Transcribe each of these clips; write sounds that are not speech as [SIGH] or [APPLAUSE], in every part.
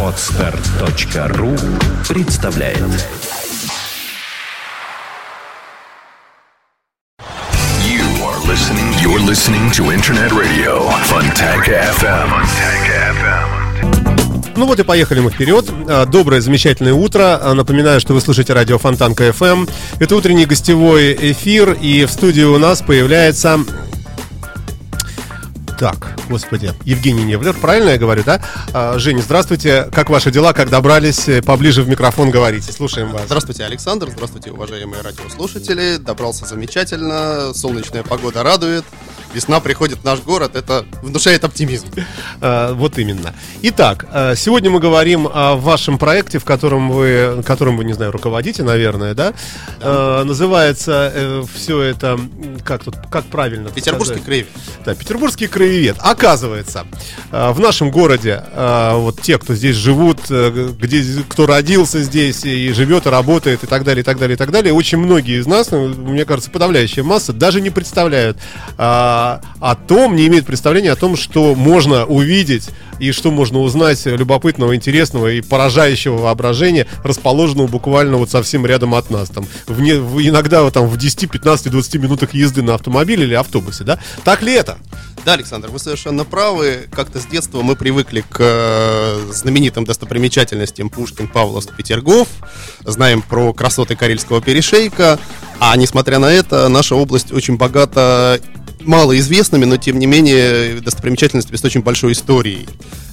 Отстар.ру представляет You are listening. You're listening to Internet Radio Funtank FM. Funtank FM. Ну вот и поехали мы вперед. А, Доброе, замечательное утро. А, Напоминаю, что вы слушаете радио Фонтанка FM. Это утренний гостевой эфир, и в студии у нас появляется... Так, господи, Евгений Невлер, правильно я говорю, да? А, Женя, здравствуйте. Как ваши дела? Как добрались? Э, Поближе в микрофон говорите. Слушаем вас. Здравствуйте, Александр. Здравствуйте, уважаемые радиослушатели. Добрался замечательно. Солнечная погода радует. Весна приходит в наш город. Это внушает оптимизм. А, Вот именно. Итак, а, сегодня мы говорим о вашем проекте, в котором вы, которым вы, не знаю, руководите, наверное, да? А, Называется все это, как тут, как правильно Петербургский сказать? Да, Петербургский краевед. Оказывается, а, в нашем городе а, вот те, кто здесь живут, э, где, кто родился здесь и живет, и работает, и так далее, и так далее, и так далее, очень многие из нас, ну, мне кажется, подавляющая масса, даже не представляют о том, не имеют представления о том, что можно увидеть и что можно узнать любопытного, интересного и поражающего воображения, расположенного буквально вот совсем рядом от нас. Там, в не- в- иногда вот там в 10, 15, 20 минутах езды на автомобиле или автобусе, да? Так ли это? Да, Александр, вы совершенно правы. Как-то с детства мы привыкли к э, знаменитым достопримечательностям Пушкин, Павловск, Петергоф. Знаем про красоты Карельского перешейка. А несмотря на это, наша область очень богата малоизвестными, но тем не менее достопримечательностями с очень большой историей.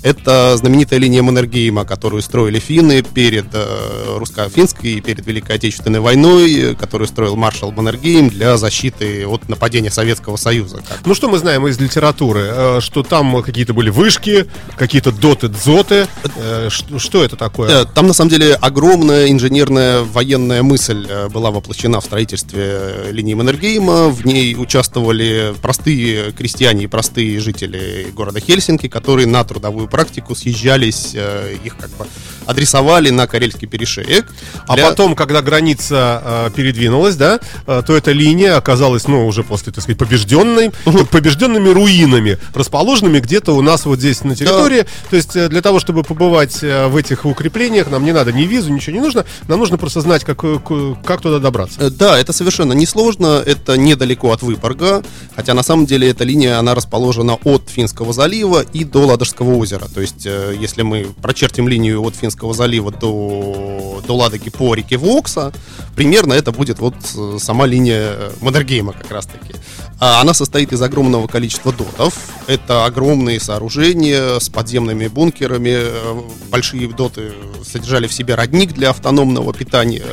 Это знаменитая линия Маннергейма, которую строили финны перед э, русско-финской и перед Великой Отечественной войной, которую строил маршал Маннергейм для защиты от нападения Советского Союза. Как Ну что мы знаем из литературы? Э, Что там какие-то были вышки, какие-то доты, дзоты. Э, Что, что это такое? Э, Там на самом деле огромная инженерная военная мысль была воплощена в строительстве линии Маннергейма. В ней участвовали простые крестьяне и простые жители города Хельсинки, которые на трудовую практику съезжались, э, их как бы адресовали на Карельский перешеек. А Для- потом, когда граница э, передвинулась, да, э, то эта линия оказалась, ну, уже после, так сказать, побежденной, побежденными руинами, расположенными где-то у нас вот здесь на территории. То есть э, для того, чтобы побывать э, в этих укреплениях, нам не надо ни визу, ничего не нужно. Нам нужно просто знать, как, э, как туда добраться. Э, Да, это совершенно несложно, это недалеко от Выборга, хотя на самом деле эта линия, она расположена от Финского залива и до Ладожского озера. То есть, э, если мы прочертим линию от Финского залива до, до Ладоги по реке Вокса, примерно это будет вот э, сама линия э, Маннергейма как раз-таки. А Она состоит из огромного количества дотов. Это огромные сооружения с подземными бункерами. Э, Большие доты содержали в себе родник для автономного питания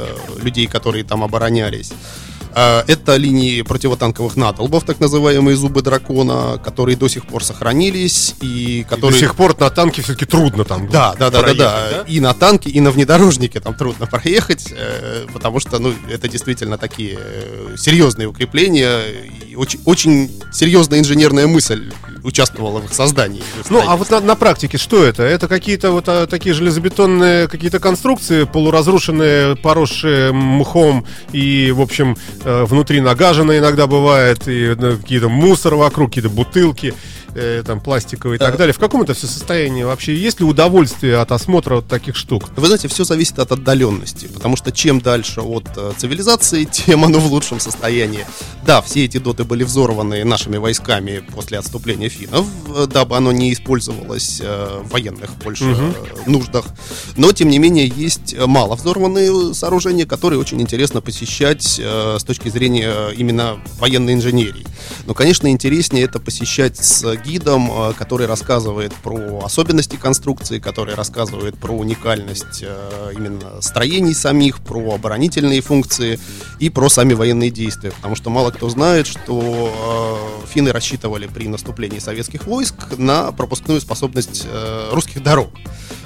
людей, которые там оборонялись. Э, Это линии противотанковых надолбов, так называемые зубы дракона, которые до сих пор сохранились и До которые... сих пор на танке все-таки трудно там. Да, да, да, да, проехать, да. И на танке, и на внедорожнике там трудно проехать, э, потому что, ну, это действительно такие э, серьезные укрепления, и очень, очень серьезная инженерная мысль участвовала в их создании. Ну, а вот на, на практике что это? Это какие-то вот а, такие железобетонные какие-то конструкции, полуразрушенные, поросшие мхом и, в общем, э, внутри нагажено иногда бывает, и ну, какие-то мусор вокруг, какие-то бутылки, э, там, пластиковые и так далее. В каком это все состоянии вообще? Есть ли удовольствие от осмотра вот таких штук? Вы знаете, все зависит от отдаленности, потому что чем дальше от э, цивилизации, [LAUGHS] тем оно в лучшем состоянии. Да, все эти доты были взорваны нашими войсками после отступления финнов, э, дабы оно не использовалось э, в военных больше э, нуждах. Но, тем не менее, есть э, мало взорванные сооружения, которые очень интересно посещать э, с точки зрения э, именно военной инженерии. Но, конечно, интереснее это посещать с гидом, э, который рассказывает про особенности конструкции, который рассказывает про уникальность э, именно строений самих, про оборонительные функции и про сами военные действия. Потому что мало кто знает, что э, финны рассчитывали при наступлении советских войск на пропускную способность русских дорог.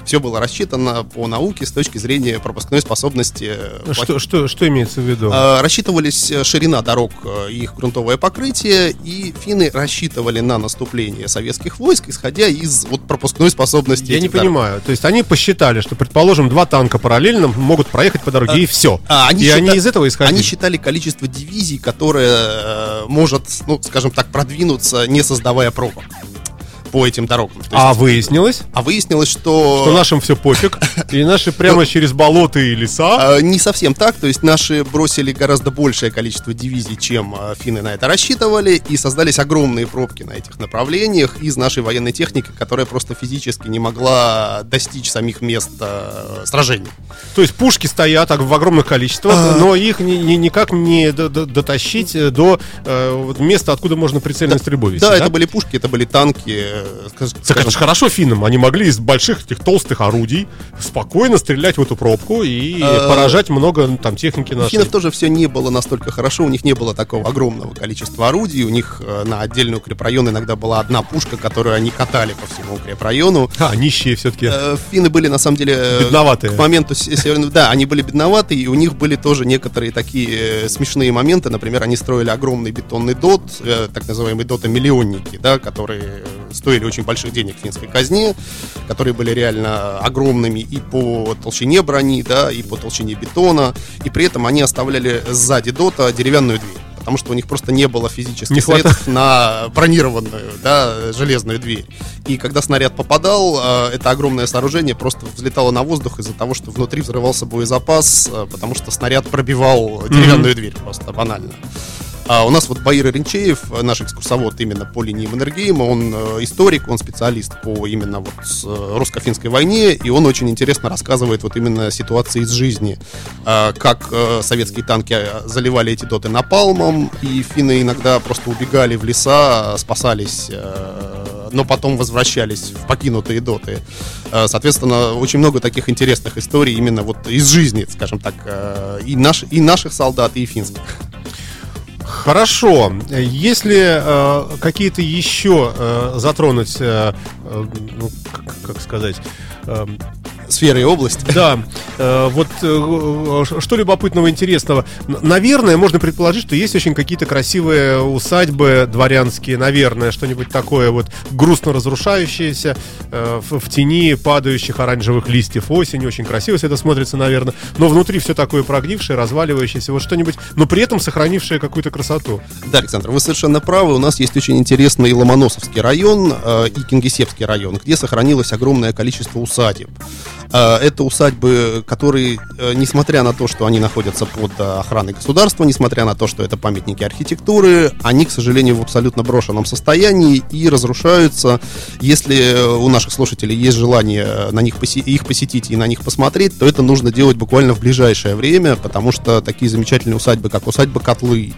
Все было рассчитано по науке с точки зрения пропускной способности. э, Что, что, что имеется в виду? Э, Рассчитывались э, ширина дорог э, их грунтовое покрытие, и финны рассчитывали на наступление советских войск, исходя из вот пропускной способности. Я не дорог. понимаю. То есть они посчитали, что, предположим, два танка параллельно могут проехать по дороге, и все. А, и счита- они из этого исходили. Они считали количество дивизий, которое э, может, ну, скажем так, продвинуться, не создавая пробок. По этим дорогам. То А есть- выяснилось, а выяснилось, что... что нашим все пофиг, и наши прямо через болота и леса. А, Не совсем так, то есть наши бросили гораздо большее количество дивизий, чем а, финны на это рассчитывали, и создались огромные пробки на этих направлениях из нашей военной техники, которая просто физически не могла достичь самих мест а, сражений. То есть пушки стоят в огромных количествах, А. но их ни- ни- никак не дотащить э, до э, места, откуда можно прицельной стрельбой вести. Да, это были пушки, это были танки, э, скаж- Так это же хорошо финнам. Они могли из больших этих толстых орудий спокойно стрелять в эту пробку и Э, поражать много ну, там техники нашей. финнов тоже все не было настолько хорошо, у них не было такого огромного количества орудий, у них э, на отдельный укрепрайон иногда была одна пушка, которую они катали по всему укрепрайону. А, нищие все-таки. Э, Финны были на самом деле Бедноватые. к моменту се- северного, да, они были бедноватые, и у них были тоже некоторые такие смешные моменты. Например, они строили огромный бетонный дот, так называемые доты-миллионники, да, которые э, стоили очень больших денег в финской казне, которые были реально огромными и по толщине брони, да, и по толщине бетона, и при этом они оставляли сзади дота деревянную дверь. Потому что у них просто не было физических Не средств на бронированную, да, железную дверь. И когда снаряд попадал, э, это огромное сооружение просто взлетало на воздух из-за того, что внутри взрывался боезапас, э, потому что снаряд пробивал деревянную дверь просто банально. А у нас вот Баир Ренчеев, наш экскурсовод именно по линии Маннергейма, он э, историк, он специалист по именно вот э, русско-финской войне, и он очень интересно рассказывает вот именно ситуации из жизни, э, как э, советские танки заливали эти доты напалмом, и финны иногда просто убегали в леса, спасались но потом возвращались в покинутые доты. Соответственно, очень много таких интересных историй именно вот из жизни, скажем так, и, наш, и наших солдат, и финских. Хорошо. Если э, какие-то еще э, затронуть, э, э, ну, как, как сказать, э, Сферы и области. [LAUGHS] Да, э, вот э, ш- что любопытного, интересного. Н- Наверное, можно предположить, что есть очень какие-то красивые усадьбы дворянские, наверное, что-нибудь такое вот грустно разрушающееся э, в, тени падающих оранжевых листьев осени. Очень красиво все это смотрится, наверное. Но внутри все такое прогнившее, разваливающееся, вот что-нибудь, но при этом сохранившее какую-то красоту. Да, Александр, вы совершенно правы. У нас есть очень интересный Ломоносовский район э, и Кингисеппский район, где сохранилось огромное количество усадеб. Э, это усадьбы, которые, э, несмотря на то, что они находятся под э, охраной государства, несмотря на то, что это памятники архитектуры, они, к сожалению, в абсолютно брошенном состоянии и разрушаются. Если у наших слушателей есть желание на них посе- их посетить и на них посмотреть, то это нужно делать буквально в ближайшее время, потому что такие замечательные усадьбы, как усадьба Котлы,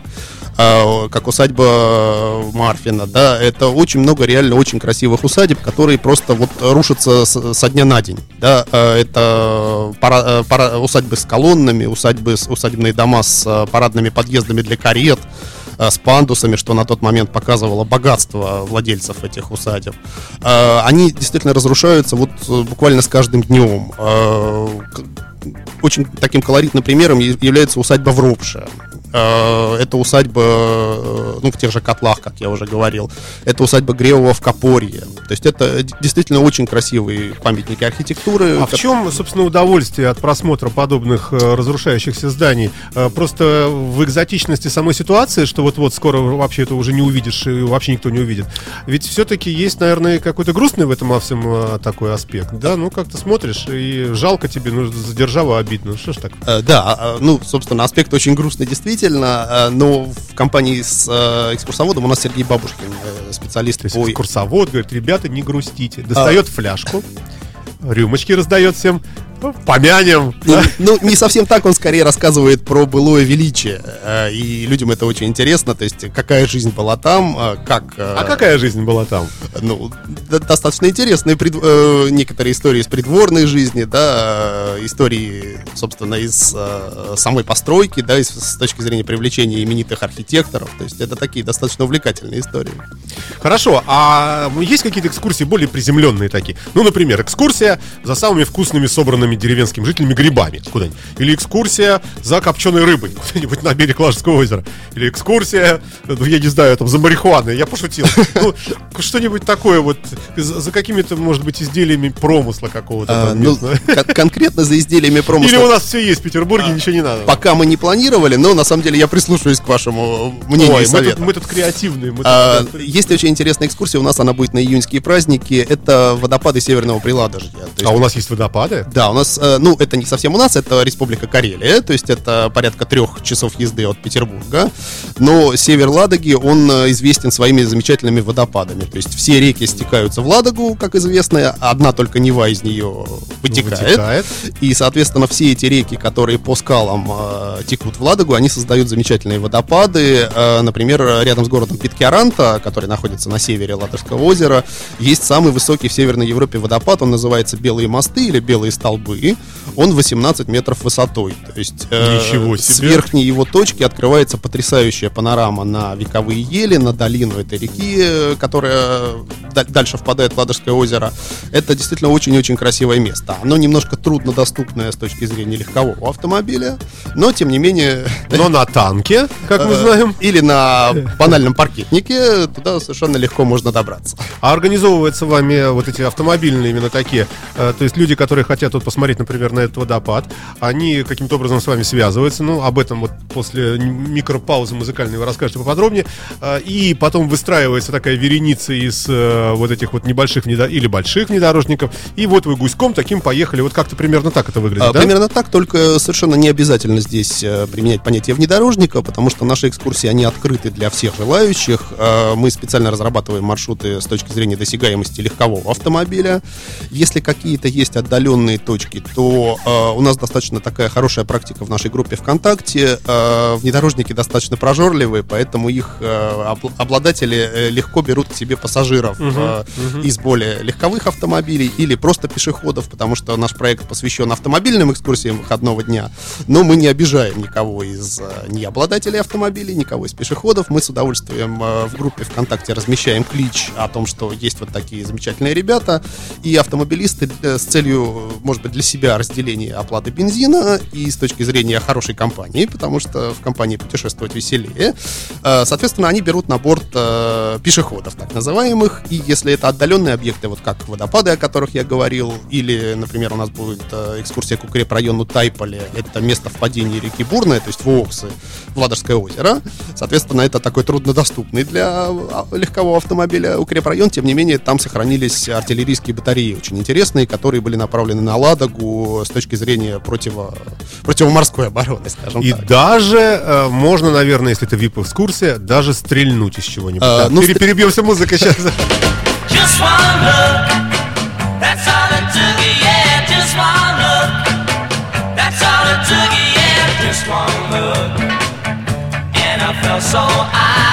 как усадьба Марфина, да, это очень много реально очень красивых усадеб, которые просто вот рушатся со дня на день, да, Э, это пара- пара- усадьбы с колоннами, усадьбы, усадебные дома с э, парадными подъездами для карет, с пандусами, что на тот момент показывало богатство владельцев этих усадеб. Они действительно разрушаются вот буквально с каждым днем. Очень таким колоритным примером является усадьба в Ропше. Э, Это усадьба, э, ну, в тех же котлах, как я уже говорил. Это усадьба Греева в Копорье. То есть это действительно очень красивые памятники архитектуры. А в чем, собственно, удовольствие от просмотра подобных э, разрушающихся зданий? Просто в экзотичности самой ситуации, что вот-вот скоро вообще это уже не увидишь, и вообще никто не увидит. Ведь все-таки есть, наверное, какой-то грустный в этом во всем такой аспект. Да, ну как ты смотришь, и жалко тебе, ну за державу обидно. Что ж так? Да, ну, собственно, аспект очень грустный действительно, э, но в компании с э, экскурсоводом у нас Сергей Бабушкин, э, специалист То есть по... экскурсовод говорит, ребята, не грустите. Достает фляжку, рюмочки раздает всем, помянем. Ну, ну, не совсем так, он скорее рассказывает про былое величие, э, и людям это очень интересно, то есть какая жизнь была там, э, как... э, А какая жизнь была там? ну, достаточно интересные пред- некоторые истории из придворной жизни, да, истории, собственно, из самой постройки, да, из- с точки зрения привлечения именитых архитекторов. То есть это такие достаточно увлекательные истории. Хорошо, а есть какие-то экскурсии более приземленные такие? Ну, например, экскурсия за самыми вкусными собранными коренными деревенскими жителями грибами куда-нибудь. Или экскурсия за копченой рыбой [LAUGHS] куда-нибудь на берег Ладожского озера. Или экскурсия, ну, я не знаю, там, за марихуаной. Я пошутил. Ну, что-нибудь такое вот, за, какими-то, может быть, изделиями промысла какого-то. А, ну, кон- конкретно за изделиями промысла. Или у нас все есть в Петербурге, ничего не надо. Пока мы не планировали, но на самом деле я прислушаюсь к вашему мнению Ой, и мы тут, мы тут креативные. мы тут- А, есть очень интересная экскурсия, у нас она будет на июньские праздники. Это водопады Северного Приладожья. Есть А у нас есть водопады? Да, нас, э, ну, это не совсем у нас, это Республика Карелия, то есть это порядка трех часов езды от Петербурга. Но север Ладоги, он э, известен своими замечательными водопадами. То есть все реки стекаются в Ладогу, как известно, одна только Нева из нее вытекает. Вытекает. И, соответственно, все эти реки, которые по скалам э, текут в Ладогу, они создают замечательные водопады. Э, например, рядом с городом Питкиаранта, который находится на севере Ладожского озера, есть самый высокий в Северной Европе водопад. Он называется Белые мосты или Белые столбы. Он 18 метров высотой. То есть э, Ничего с себе. верхней его точки открывается потрясающая панорама на вековые ели, на долину этой реки, э, которая да- дальше впадает в Ладожское озеро. Это действительно очень-очень красивое место. Оно немножко труднодоступное с точки зрения легкового автомобиля, но тем не менее Но на танке, как мы э, знаем. или на банальном паркетнике туда совершенно легко можно добраться. А организовываются вами вот эти автомобильные именно такие, э, то есть люди, которые хотят вот посмотреть, например, на этот водопад, они каким-то образом с вами связываются, ну, об этом вот после микропаузы музыкальной вы расскажете поподробнее, э, и потом выстраивается такая вереница из э, вот этих вот небольших или больших внедорожников, и вот вы гуськом таким поехали, вот как-то примерно так это выглядит, А, да? Примерно так, только совершенно не обязательно здесь э, применять понятие внедорожника, потому что наши экскурсии, они открыты для всех желающих. Э, Мы специально разрабатываем маршруты с точки зрения досягаемости легкового автомобиля. Если какие-то есть отдаленные точки, то э, у нас достаточно такая хорошая практика в нашей группе ВКонтакте. Э, Внедорожники достаточно прожорливые, поэтому их э, обл- обладатели э, легко берут к себе пассажиров э, из более легковых автомобилей или просто пешеходов, потому что наш проект посвящен автомобильным экскурсиям выходного дня, но мы не обижаем никого из э, ни обладателей автомобилей, никого из пешеходов. Мы с удовольствием э, в группе ВКонтакте размещаем клич о том, что есть вот такие замечательные ребята, и автомобилисты э, с целью, может быть, для себя разделения оплаты бензина и с точки зрения хорошей компании, потому что в компании путешествовать веселее, э, соответственно, они берут на борт э, пешеходов, так называемых, и если это отдаленные объекты, вот как водопады, о которых я говорил, или, например, у нас будет э, экскурсия к укрепрайону Тайполе, это место впадения реки Бурная, то есть Воксы, в Ладожское озеро, соответственно, это такой труднодоступный для а, легкового автомобиля укрепрайон, тем не менее, там сохранились артиллерийские батареи очень интересные, которые были направлены на Ладогу с точки зрения противо, противоморской обороны, скажем И так. даже э, можно, наверное, если это VIP-экскурсия, даже стрельнуть из чего-нибудь. А, Так, ну, пере- перебьемся музыкой сейчас. Just one look, that's all it took, yeah, just one look. That's all it took, yeah, just one look. And I felt so I,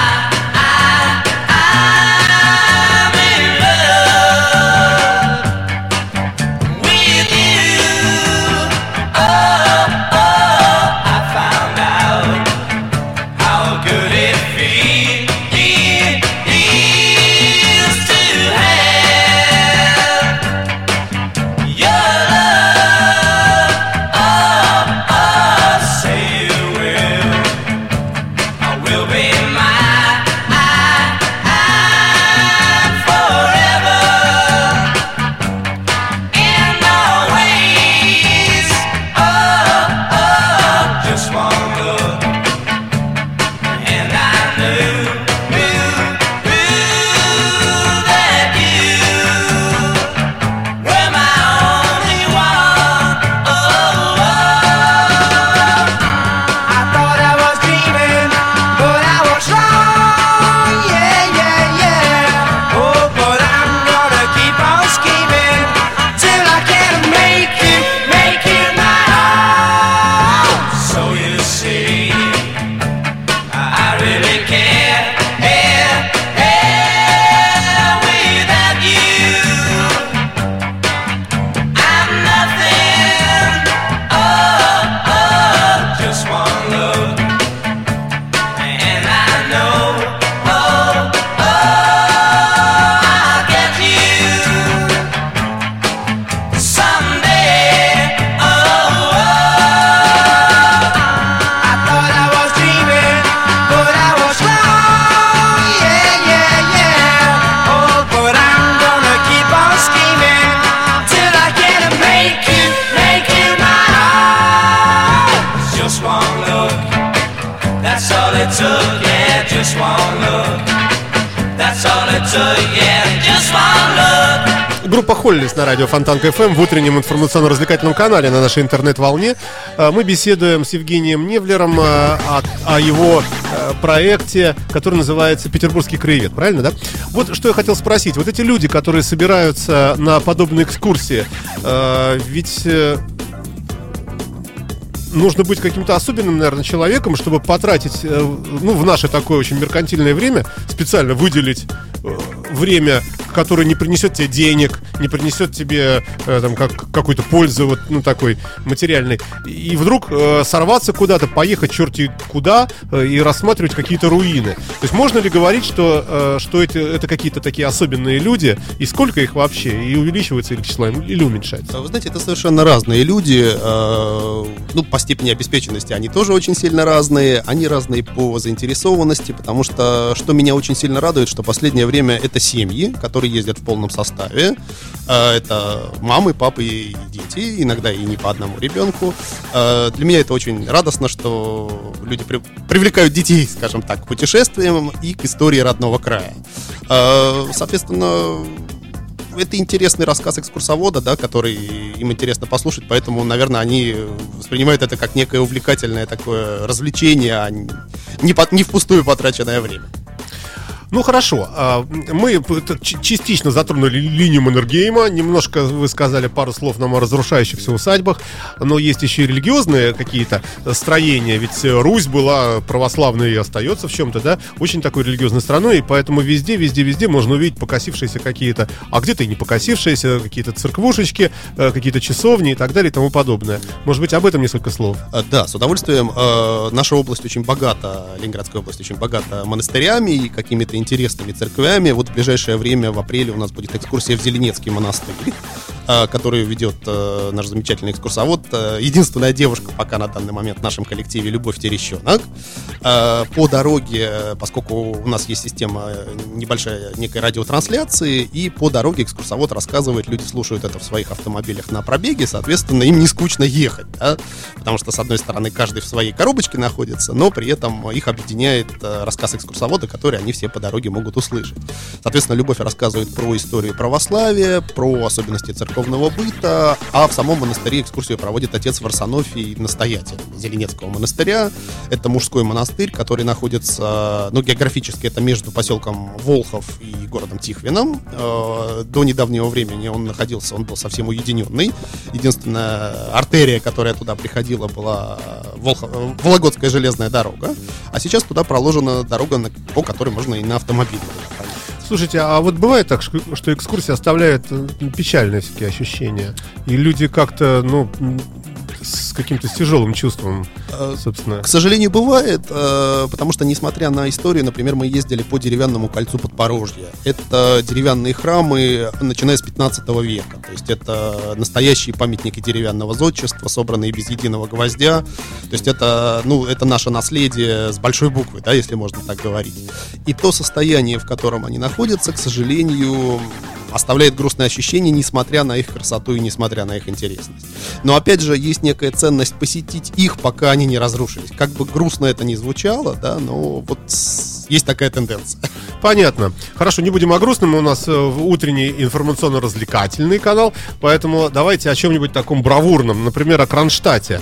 Холлис на радио Фонтан КФМ в утреннем информационно-развлекательном канале на нашей интернет-волне. Э, Мы беседуем с Евгением Невлером э, о, о его э, проекте, который называется «Петербургский краевед». Правильно, да? Вот что я хотел спросить. Вот эти люди, которые собираются на подобные экскурсии, ведь нужно быть каким-то особенным, наверное, человеком, чтобы потратить, ну, в наше такое очень меркантильное время, специально выделить время, которое не принесет тебе денег, не принесет тебе э, там как, какой-то пользы, вот, ну, такой материальной, и вдруг э, сорваться куда-то, поехать черти куда э, и рассматривать какие-то руины. То есть можно ли говорить, что, э, что эти, это какие-то такие особенные люди, и сколько их вообще, и увеличивается их число, или уменьшается? Вы знаете, это совершенно разные люди. э, Ну, по степени обеспеченности они тоже очень сильно разные. Они разные по заинтересованности, потому что, что меня очень сильно радует, что последнее время это семьи, которые ездят в полном составе. Э, Это мамы, папы и дети, иногда и не по одному ребенку. Э, Для меня это очень радостно, что люди при- привлекают детей, скажем так, к путешествиям и к истории родного края. Э, Соответственно, это интересный рассказ экскурсовода, да, который им интересно послушать, поэтому, наверное, они воспринимают это как некое увлекательное такое развлечение, а не, не впустую потраченное время. Ну хорошо, а, мы частично затронули линию Маннергейма, немножко вы сказали пару слов нам о разрушающихся усадьбах, но есть еще и религиозные какие-то строения, ведь э, Русь была православной и остается в чем-то, да, очень такой религиозной страной, и поэтому везде, везде, везде можно увидеть покосившиеся какие-то, а где-то и не покосившиеся, какие-то церквушечки, э, какие-то часовни и так далее и тому подобное. Может быть, об этом несколько слов? А, Да, с удовольствием. Э, Наша область очень богата, Ленинградская область очень богата монастырями и какими-то интересными церквями. Вот в ближайшее время, в апреле, у нас будет экскурсия в Зеленецкий монастырь, э, который ведет э, наш замечательный экскурсовод. Э, Единственная девушка пока на данный момент в нашем коллективе Любовь Терещенок. По дороге, поскольку у нас есть система небольшая некой радиотрансляции, и по дороге экскурсовод рассказывает, люди слушают это в своих автомобилях на пробеге, соответственно, им не скучно ехать, да? потому что, с одной стороны, каждый в своей коробочке находится, но при этом их объединяет рассказ экскурсовода, который они все по дороге могут услышать. Соответственно, Любовь рассказывает про историю православия, про особенности церковного быта, а в самом монастыре экскурсию проводит отец Варсонофий, настоятель Зеленецкого монастыря. Это мужской монастырь, который находится, ну, географически это между поселком Волхов и городом Тихвином. Э, До недавнего времени он находился, он был совсем уединенный. Единственная артерия, которая туда приходила, была Волхо- э, Вологодская железная дорога. А сейчас туда проложена дорога, по которой можно и на автомобиле. Слушайте, а вот бывает так, что экскурсии оставляют э, печальные всякие ощущения, и люди как-то, ну, с каким-то тяжелым чувством, собственно. К сожалению, бывает, э, потому что, несмотря на историю, например, мы ездили по деревянному кольцу Подпорожья. Это деревянные храмы, начиная с 15 века. То есть это настоящие памятники деревянного зодчества, собранные без единого гвоздя. То есть это, ну, это наше наследие с большой буквы, да, если можно так говорить. И то состояние, в котором они находятся, к сожалению, оставляет грустное ощущение, несмотря на их красоту и несмотря на их интересность. Но опять же, есть некая ценность посетить их, пока они не разрушились. Как бы грустно это ни звучало, да, но вот есть такая тенденция. Понятно. Хорошо, не будем о грустном. У нас э, утренний информационно-развлекательный канал. Поэтому давайте о чем-нибудь таком бравурном. Например, о Кронштадте.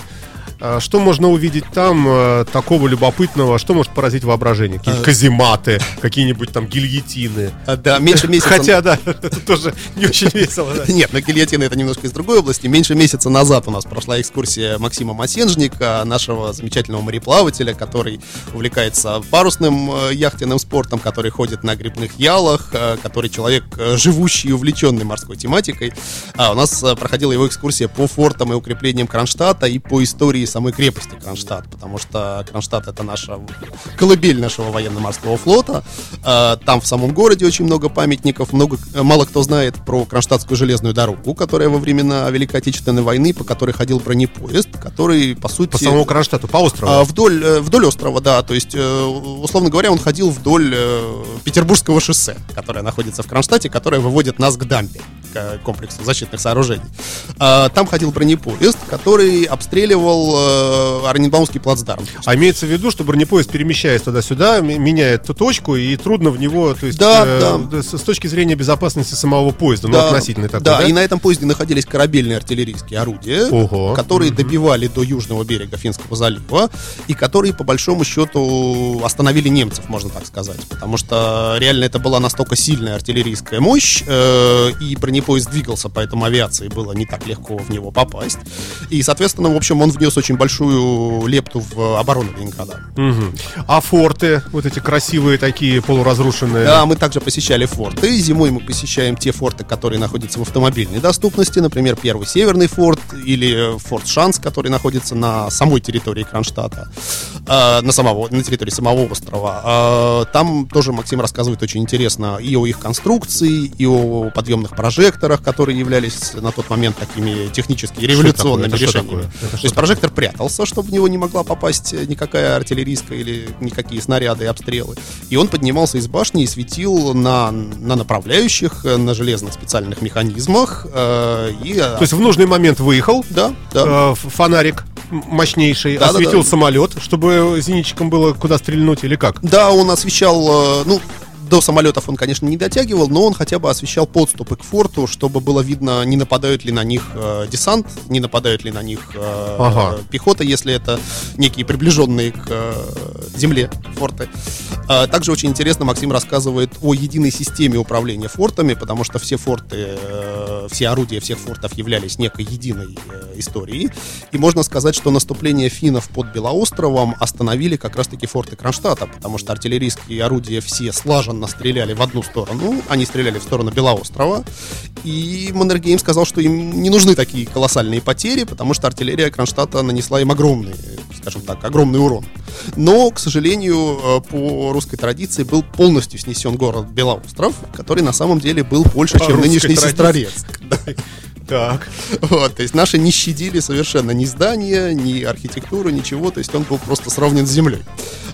А Что можно увидеть там э, такого любопытного? Что может поразить воображение? Какие-нибудь казематы, какие-нибудь там гильотины. А, Да, меньше месяца... Хотя, да, [LAUGHS] это тоже не очень [LAUGHS] весело. Нет, но гильотина это немножко из другой области. Меньше месяца назад у нас прошла экскурсия Максима Масенжника, нашего замечательного мореплавателя, который увлекается парусным э, яхтенным спортом, который ходит на грибных ялах, который человек, э, живущий и увлеченный морской тематикой. А у нас проходила его экскурсия по фортам и укреплениям Кронштадта и по истории самой крепости Кронштадт, потому что Кронштадт это наша колыбель нашего военно-морского флота. Э, Там в самом городе очень много памятников, много, э, мало кто знает про Кронштадтскую железную дорогу, которая во времена Великой Отечественной войны, по которой ходил бронепоезд, который, по сути... По самому Кронштадту, по острову. А, вдоль, э, вдоль острова, да. То есть, э, условно говоря, он ходил вдоль Петербургского шоссе, которое находится в Кронштадте, которое выводит нас к дамбе, к комплексу защитных сооружений. А, Там ходил бронепоезд, который обстреливал э, Оренбаумский плацдарм. А имеется в виду, что бронепоезд, перемещаясь туда-сюда, меняет ту точку, и трудно в него, то есть, Да, э, да. с, с точки зрения безопасности самого поезда, ну, относительно такой, да, да? и на этом поезде находились корабельные артиллерийские орудия, Ого. которые добивали до южного берега Финского залива, и которые, по большому счету, остановили немцев, можно так сказать. Потому что реально это была настолько сильная артиллерийская мощь, э, и бронепоезд двигался, поэтому авиации было не так легко в него попасть. И, соответственно, в общем, он внес очень большую лепту в оборону Ленинграда. Мгм. А форты, вот эти красивые такие полуразрушенные. Да, мы также посещали форты. Зимой мы посещаем те форты, которые находятся в автомобильной доступности. Например, первый северный форт или форт Шанс, который находится на самой территории Кронштадта, э, на, самого, на территории самого острова. Э, там тоже Максим рассказывает очень интересно и о их конструкции, и о подъемных прожекторах, которые являлись на тот момент такими технически революционными такое? Что решениями. такое? То что есть прожектор прятался, чтобы в него не могла попасть никакая артиллерийская или никакие снаряды и обстрелы. И он поднимался из башни и светил на, на направляющих, на железных специальных механизмах. э, и, э, То есть в нужный момент выехал, да, да. э, фонарик мощнейший, Да, да, осветил да. самолет, чтобы зенитчикам было куда стрельнуть или как? Да, он освещал, э, ну, до самолетов он, конечно, не дотягивал, но он хотя бы освещал подступы к форту, чтобы было видно, не нападают ли на них э, десант, не нападают ли на них э, Ага. пехота, если это некие приближенные к э, земле форты. А также очень интересно Максим рассказывает о единой системе управления фортами, потому что все форты, э, все орудия всех фортов являлись некой единой э, историей. И можно сказать, что наступление финнов под Белоостровом остановили как раз-таки форты Кронштадта, потому что артиллерийские орудия все слаженно стреляли в одну сторону, они стреляли в сторону Белоострова, и Маннергейм сказал, что им не нужны такие колоссальные потери, потому что артиллерия Кронштадта нанесла им огромный, скажем так, огромный урон. Но, к сожалению, э, по русской традиции был полностью снесен город Белоостров, который на самом деле был больше, По чем нынешний традиции. Сестрорецк. Так. Вот, то есть наши не щадили совершенно ни здания, ни архитектуру, ничего, то есть он был просто сравнен с землей.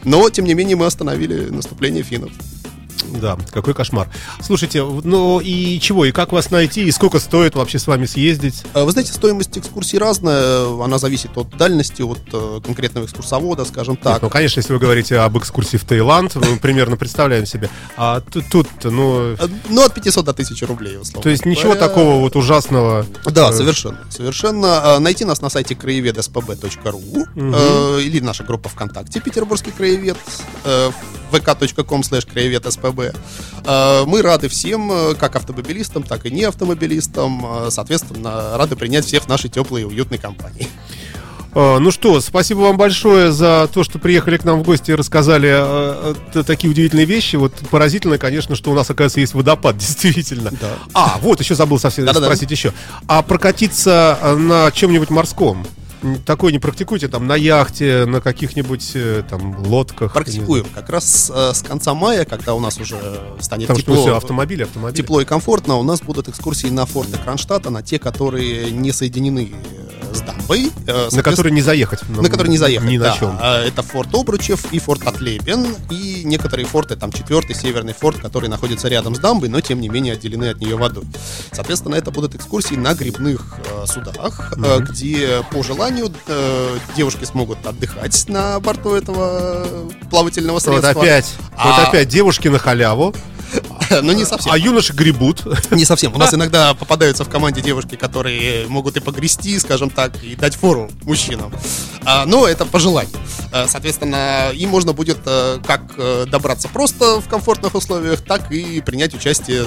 Но, тем не менее, мы остановили наступление финнов. Да, какой кошмар. Слушайте, ну и чего, и как вас найти, и сколько стоит вообще с вами съездить? А, Вы знаете, стоимость экскурсии разная, она зависит от дальности, от э, конкретного экскурсовода, скажем так. Нет, ну, конечно, если вы говорите об экскурсии в Таиланд, мы [LAUGHS] примерно представляем себе. А тут, тут ну, Э, Ну, от 500 до 1000 рублей, условно. то есть ничего такого вот ужасного. Да, э, совершенно. Совершенно. Найти нас на сайте краеведспб.ру э, или наша группа ВКонтакте «Петербургский краевед» э, vk.com краевед. Э, Мы рады всем, э, как автомобилистам, так и не автомобилистам. Э, Соответственно, рады принять всех в нашей теплой и уютной компании. Ну что, спасибо вам большое за то, что приехали к нам в гости и рассказали э, э, такие удивительные вещи. Вот поразительно, конечно, что у нас, оказывается, есть водопад, [LAUGHS] действительно. Да. А, вот, еще забыл совсем Да-да-да. спросить еще. А прокатиться на чем-нибудь морском? Такое не практикуйте там на яхте, на каких-нибудь э, там лодках? Практикуем. Как раз э, с конца мая, когда у нас уже станет Потому что тепло, все, автомобили, автомобили. тепло и комфортно, у нас будут экскурсии на форты Кронштадта, на те, которые не соединены с дамбой. э, На которые не заехать. на который не заехать. Ни на да. чем. А, Это форт Обручев и форт Отлебен, и некоторые форты, там четвертый северный форт, который находится рядом с дамбой, но тем не менее отделены от нее водой. Соответственно, это будут экскурсии на грибных э, судах, э, где по желанию э, девушки смогут отдыхать на борту этого плавательного Вот средства. опять, А- вот опять девушки на халяву, [LAUGHS] Но не совсем. а юноши гребут. [LAUGHS] Не совсем. У нас [LAUGHS] иногда попадаются в команде девушки, которые могут и погрести, скажем так, и дать фору мужчинам. А, но это по желанию. А, Соответственно, им можно будет э, как э, добраться просто в комфортных условиях, так и принять участие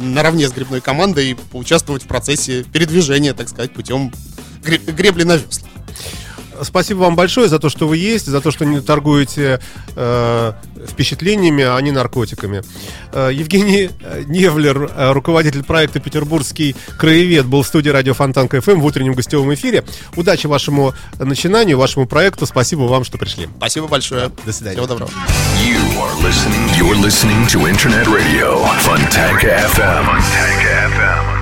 наравне с грибной командой и поучаствовать в процессе передвижения, так сказать, путем гре- гребли на веслах. Спасибо вам большое за то, что вы есть, за то, что не торгуете э, впечатлениями, а не наркотиками. Э, Евгений э, Невлер, э, руководитель проекта «Петербургский краевед», был в студии радио Фонтан КФМ в утреннем гостевом эфире. Удачи вашему начинанию, вашему проекту. Спасибо вам, что пришли. Спасибо большое. До свидания. Всего доброго. You are listening. You're listening to Internet Radio Funtank FM. Funtank FM.